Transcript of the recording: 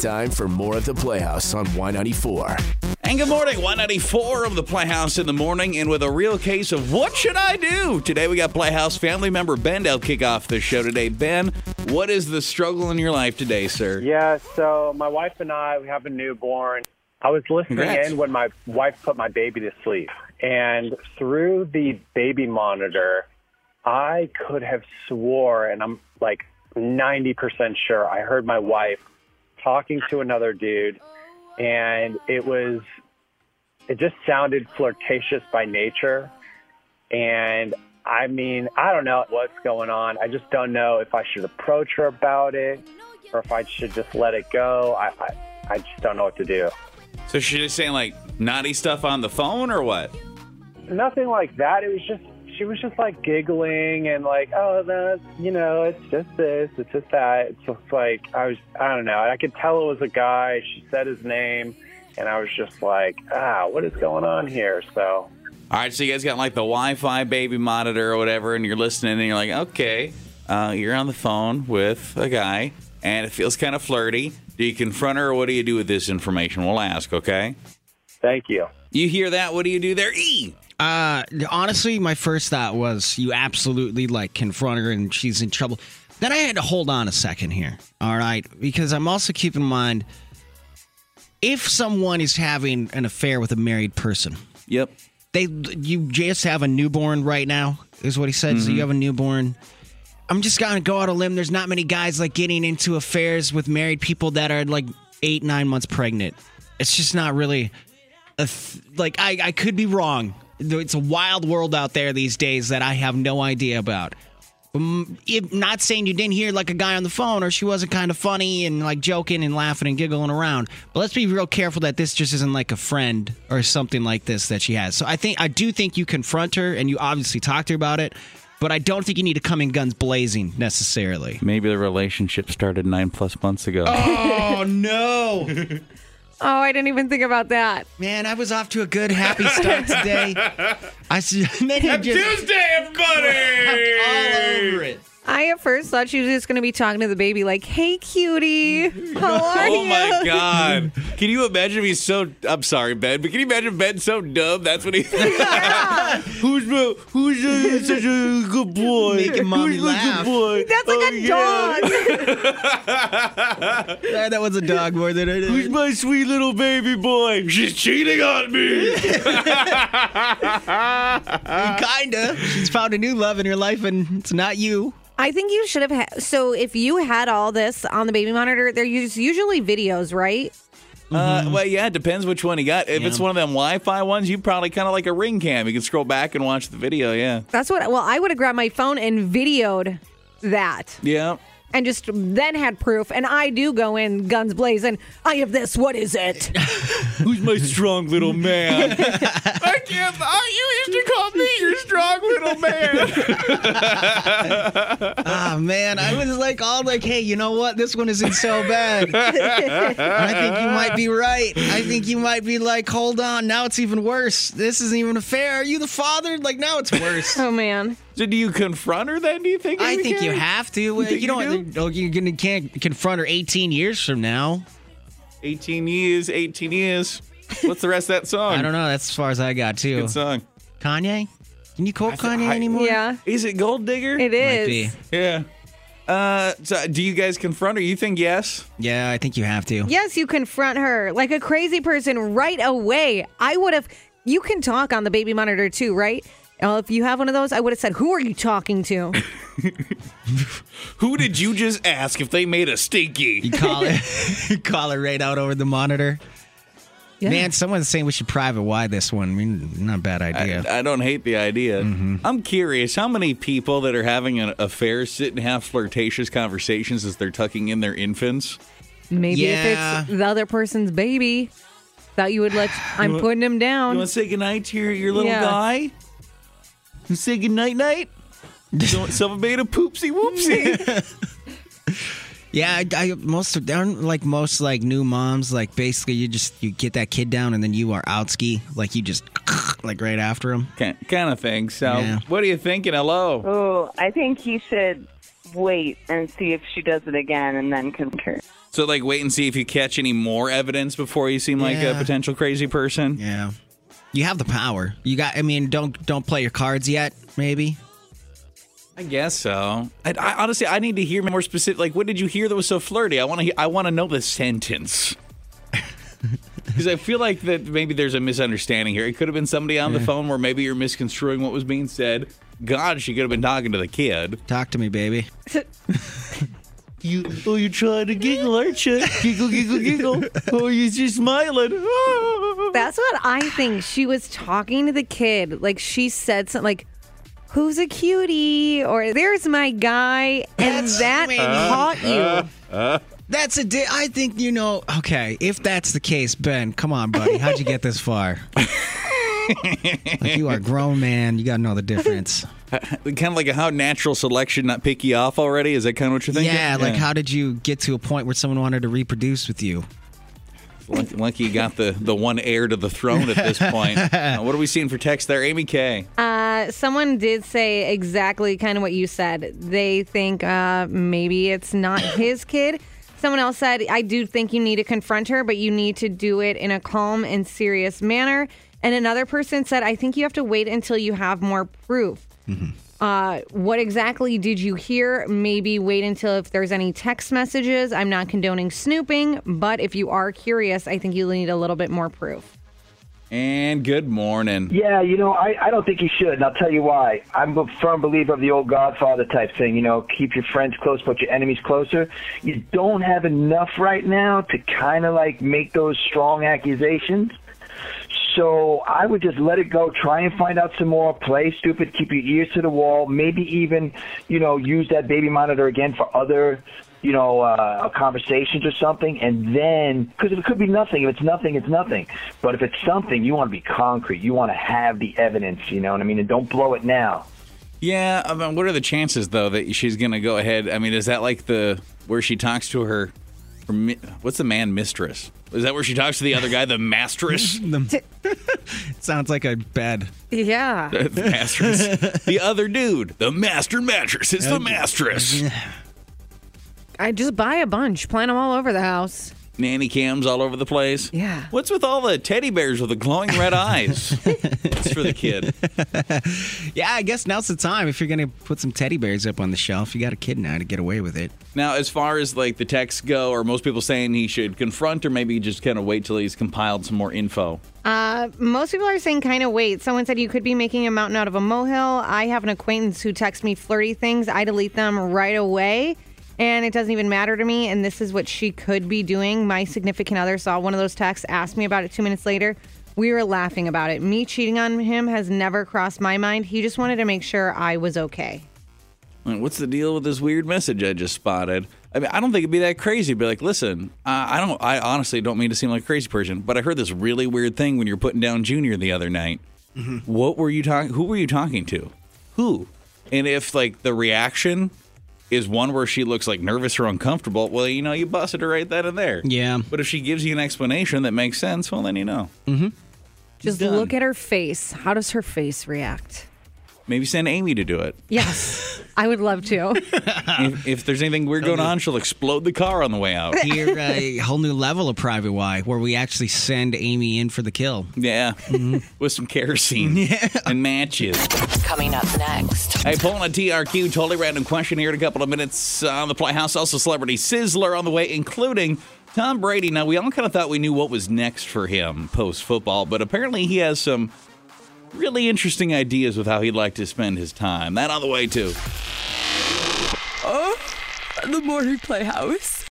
Time for more of the Playhouse on Y94. And good morning, Y94 of the Playhouse in the morning, and with a real case of what should I do? Today we got Playhouse family member Ben to kick off the show today. Ben, what is the struggle in your life today, sir? Yeah, so my wife and I, we have a newborn. I was listening Congrats. in when my wife put my baby to sleep. And through the baby monitor, I could have swore, and I'm like 90% sure, I heard my wife talking to another dude. And it was, it just sounded flirtatious by nature. And I mean, I don't know what's going on. I just don't know if I should approach her about it or if I should just let it go. I, I, I just don't know what to do. So she's just saying like naughty stuff on the phone or what? Nothing like that. It was just, she was just like giggling and like, oh, that's, you know, it's just this, it's just that. It's just like, I was, I don't know. I could tell it was a guy. She said his name. And I was just like, ah, what is going on here? So, All right, so you guys got like the Wi-Fi baby monitor or whatever, and you're listening, and you're like, okay, uh, you're on the phone with a guy, and it feels kind of flirty. Do you confront her, or what do you do with this information? We'll ask, okay? thank you. You hear that? What do you do there? E. Uh, honestly, my first thought was you absolutely like confront her and she's in trouble. Then I had to hold on a second here, all right, because I'm also keeping in mind if someone is having an affair with a married person, Yep. they you just have a newborn right now, is what he said. So you have a newborn. I'm just gonna go out a limb. There's not many guys like getting into affairs with married people that are like eight, nine months pregnant. It's just not really a th- like I, I could be wrong. It's a wild world out there these days that I have no idea about. Um, if, not saying you didn't hear like a guy on the phone or she wasn't kind of funny and like joking and laughing and giggling around. But let's be real careful that this just isn't like a friend or something like this that she has. So I think I do think you confront her and you obviously talk to her about it. But I don't think you need to come in guns blazing necessarily. Maybe the relationship started nine plus months ago. Oh no, Oh, I didn't even think about that. man! I was off to a good, happy start today. I then you just Tuesday, everybody! all over it. I at first thought she was just going to be talking to the baby like, "Hey, cutie, how oh are you?" Oh my god! Can you imagine if he's so? I'm sorry, Ben, but can you imagine Ben so dumb? That's what he. who's the- who's the- such a good boy? Making mommy who's the laugh. good boy? That's like Oh, a yeah. dog. Yeah, that was a dog more than it Who's my sweet little baby boy? She's cheating on me. Kinda. She's found a new love in her life, and it's not you. I think you should have had. So if you had all this on the baby monitor, there's usually videos, right? Uh, well, yeah, it depends which one you got. If it's one of them Wi-Fi ones, you probably kind of like a ring cam. You can scroll back and watch the video. Yeah, That's what. Well, I would have grabbed my phone and videoed that, yeah. And just then had proof. And I do go in guns blazing. I have this. What is it? Who's my strong little man? I can't. Oh, you used to call me your strong little man. Ah, man. I was like, all like, hey, you know what? This one isn't so bad. I think you might be right. I think you might be like, hold on. Now it's even worse. This isn't even a fair. Are you the father? Like, now it's worse. oh man. So, do you confront her then? Do you think? I think you have to. You, you don't. oh, You can- can't confront her 18 years from now. 18 years. 18 years. What's the rest of that song? I don't know. That's as far as I got too. Good song. Kanye? Can you quote Kanye I- anymore? Yeah, Is it Gold Digger? it Might be. Yeah. Uh, so do you guys confront her? You think yes? Yeah, I think you have to. Yes, you confront her like a crazy person right away. I would have. You can talk on the baby monitor too, right? Well, if you have one of those, I would have said, "Who are you talking to?" Who did you just ask if they made a stinky? You call it, you call it right out over the monitor. Man, someone's saying we should private Y this one. I mean, not a bad idea. I, I don't hate the idea. Mm-hmm. I'm curious how many people that are having an affair sit and have flirtatious conversations as they're tucking in their infants. Maybe Yeah. if it's the other person's baby, that you would let. I'm putting him down. You down. want to say goodnight to your, your little Yeah. guy? You say goodnight night? Don't someone made a poopsie whoopsie. Yeah, I, I most of them like most like new moms, like basically you just you get that kid down and then you are out ski, like you just like right after him. kind of thing. So, Yeah. what are you thinking? Hello. Oh, I think he should wait and see if she does it again and then confirm. So, like, wait and see if you catch any more evidence before you seem like a potential crazy person. Yeah. You have the power. You got. I mean, don't don't play your cards yet. Maybe. I guess so. I, I honestly, I need to hear more specific. Like, what did you hear that was so flirty? I want to. I want to know the sentence. Because I feel like that maybe there's a misunderstanding here. It could have been somebody on the phone where maybe you're misconstruing what was being said. God, she could have been talking to the kid. Talk to me, baby. You, oh, you're trying to giggle, aren't you? Giggle, giggle, giggle. Oh, you're just smiling. That's what I think. She was talking to the kid. Like she said something like, Who's a cutie? Or there's my guy. And That's that maybe- caught uh, you. Uh, uh. That's a. Di- I think you know. Okay, if that's the case, Ben, come on, buddy. How'd you get this far? like you are a grown man. You got to know the difference. kind of like a how natural selection not pick you off already. Is that kind of what you're thinking? Yeah, like how did you get to a point where someone wanted to reproduce with you? Lucky, lucky got the, the one heir to the throne at this point. Uh, what are we seeing for text there, Amy K? Uh, someone did say exactly kind of what you said. They think uh, maybe it's not his kid. Someone else said, I do think you need to confront her, but you need to do it in a calm and serious manner. And another person said, I think you have to wait until you have more proof. Uh, what exactly did you hear? Maybe wait until if there's any text messages. I'm not condoning snooping, but if you are curious, I think you need a little bit more proof. And good morning. Yeah, you know, I, I don't think you should, and I'll tell you why. I'm a firm believer of the old Godfather type thing. You know, keep your friends close, but your enemies closer. You don't have enough right now to kind of like make those strong accusations. So I would just let it go. Try and find out some more. Play stupid. Keep your ears to the wall. Maybe even, you know, use that baby monitor again for other, you know, uh, conversations or something. And then, because it could be nothing. If it's nothing, it's nothing. But if it's something, you want to be concrete. You want to have the evidence. You know what I mean? And don't blow it now. Yeah, I mean, what are the chances though that she's to go ahead? I mean, is that like the where she talks to her? her what's the man mistress? Is that where she talks to the other guy, the mastress? Sounds like a bed. Yeah. the mastress. the other dude, the master mattress. It's the mastress. I just buy a bunch, plant them all over the house. Nanny cams all over the place. Yeah. What's with all the teddy bears with the glowing red eyes? it's for the kid. Yeah, I guess now's the time. If you're gonna put some teddy bears up on the shelf, you got a kid now to get away with it. Now, as far as like the texts go, are most people saying he should confront or maybe just kind of wait till he's compiled some more info? Uh, most people are saying kind of wait. Someone said you could be making a mountain out of a molehill. I have an acquaintance who texts me flirty things. I delete them right away. And it doesn't even matter to me. And this is what she could be doing. My significant other saw one of those texts, asked me about it two minutes later. We were laughing about it. Me cheating on him has never crossed my mind. He just wanted to make sure I was okay. Like, What's the deal with this weird message I just spotted? I mean, I don't think it'd be that crazy. Be like, listen, uh, I don't. I honestly don't mean to seem like a crazy person, but I heard this really weird thing when you were putting down Junior the other night. What were you talking? Who were you talking to? Who? And if like the reaction is one where she looks like nervous or uncomfortable, well, you know, you busted her right then and there. Yeah. But if she gives you an explanation that makes sense, well, then you know. Mm-hmm. Just done. look at her face. How does her face react? Maybe send Amy to do it. Yes, I would love to. if, if there's anything weird going on, she'll explode the car on the way out. Here, uh, a whole new level of private Y, where we actually send Amy in for the kill. Yeah, mm-hmm. with some kerosene Yeah, and matches. Coming up next. Hey, pulling a TRQ, totally random question here in a couple of minutes on the Playhouse. Also, celebrity sizzler on the way, including Tom Brady. Now, we all kind of thought we knew what was next for him post football, but apparently he has some really interesting ideas with how he'd like to spend his time. That on the way too. Oh, the Morning Playhouse.